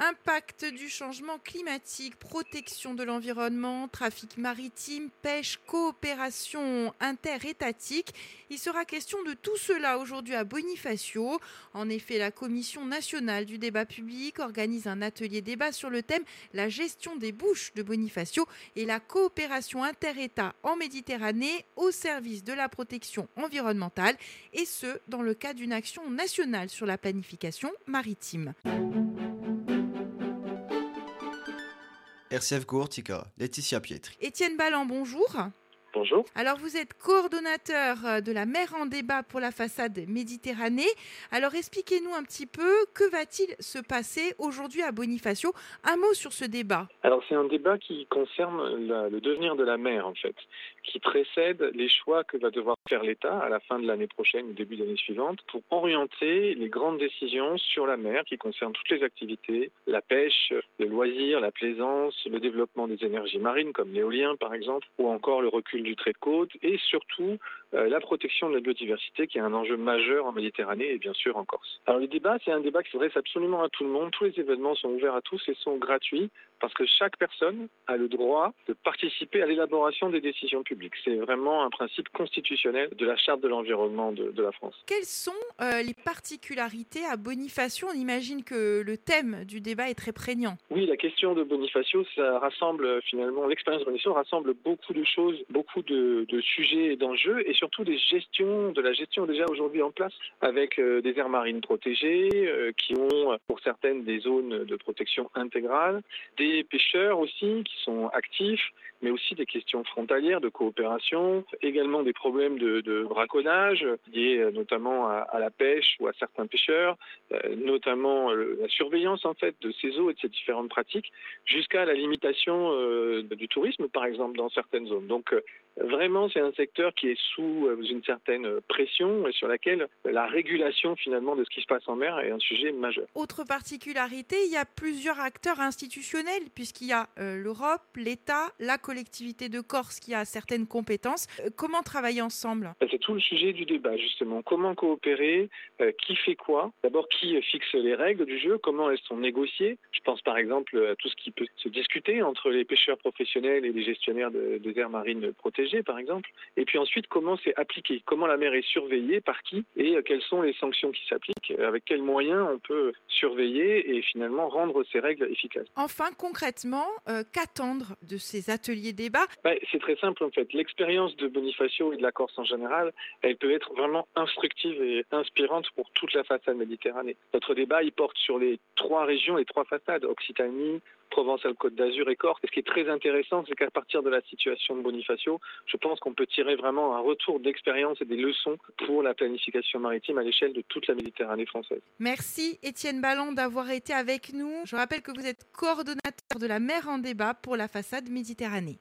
Impact du changement climatique, protection de l'environnement, trafic maritime, pêche, coopération interétatique. Il sera question de tout cela aujourd'hui à Bonifacio. En effet, la Commission nationale du débat public organise un atelier débat sur le thème La gestion des bouches de Bonifacio et la coopération interétat en Méditerranée au service de la protection environnementale, et ce, dans le cadre d'une action nationale sur la planification maritime. RCF Courtica, Laetitia Pietri. Étienne Ballan, bonjour. Bonjour. Alors vous êtes coordonnateur euh, de la mer en débat pour la façade Méditerranée. Alors expliquez-nous un petit peu que va-t-il se passer aujourd'hui à Bonifacio? Un mot sur ce débat. Alors c'est un débat qui concerne la- le devenir de la mer en fait, qui précède les choix que va devoir faire l'État à la fin de l'année prochaine ou début d'année suivante pour orienter les grandes décisions sur la mer qui concernent toutes les activités, la pêche, le loisir, la plaisance, le développement des énergies marines comme l'éolien par exemple, ou encore le recul du trait de côte et surtout euh, la protection de la biodiversité qui est un enjeu majeur en Méditerranée et bien sûr en Corse. Alors le débat, c'est un débat qui s'adresse absolument à tout le monde. Tous les événements sont ouverts à tous et sont gratuits parce que chaque personne a le droit de participer à l'élaboration des décisions publiques. C'est vraiment un principe constitutionnel de la charte de l'environnement de, de la France. Quelles sont euh, les particularités à Bonifacio? On imagine que le thème du débat est très prégnant. Oui, la question de Bonifacio, ça rassemble euh, finalement, l'expérience de Bonifacio rassemble beaucoup de choses, beaucoup de, de sujets et d'enjeux, et surtout des gestions, de la gestion déjà aujourd'hui en place, avec euh, des aires marines protégées, euh, qui ont pour certaines des zones de protection intégrale, des pêcheurs aussi qui sont actifs, mais aussi des questions frontalières de coopération, également des problèmes de, braconnage liés euh, notamment à, la pêche ou à certains pêcheurs, euh, notamment euh, la surveillance en fait de ces eaux et de ces différentes pratiques, jusqu'à la limitation du tourisme par exemple dans certaines zones. Donc vraiment c'est un secteur qui est sous une certaine pression et sur laquelle la régulation finalement de ce qui se passe en mer est un sujet majeur. Autre particularité, il y a plusieurs acteurs institutionnels, puisqu'il y a l'Europe, l'État, la collectivité de Corse qui a certaines compétences. Euh, comment travailler ensemble? Ben, C'est tout le sujet du débat, justement. Comment coopérer euh, Qui fait quoi? D'abord, qui fixe les règles du jeu? Comment elles sont négociées? Je pense par exemple à tout ce qui peut se discuter entre les pêcheurs professionnels et les gestionnaires de- des aires marines protégées, par exemple. Et puis ensuite, comment c'est appliqué? Comment la mer est surveillée? Par qui? Et euh, quelles sont les sanctions qui s'appliquent? Avec quels moyens on peut surveiller et finalement rendre ces règles efficaces? Enfin, concrètement, euh, qu'attendre de ces ateliers? C'est très simple en fait. L'expérience de Bonifacio et de la Corse en général, elle peut être vraiment instructive et inspirante pour toute la façade méditerranée. Notre débat, il porte sur les trois régions, les trois façades, Occitanie, Provence-Alpes-Côte d'Azur et Corse. Et ce qui est très intéressant, c'est qu'à partir de la situation de Bonifacio, je pense qu'on peut tirer vraiment un retour d'expérience et des leçons pour la planification maritime à l'échelle de toute la Méditerranée française. Merci Étienne Ballon d'avoir été avec nous. Je rappelle que vous êtes coordonnateur de la mer en débat pour la façade Méditerranée.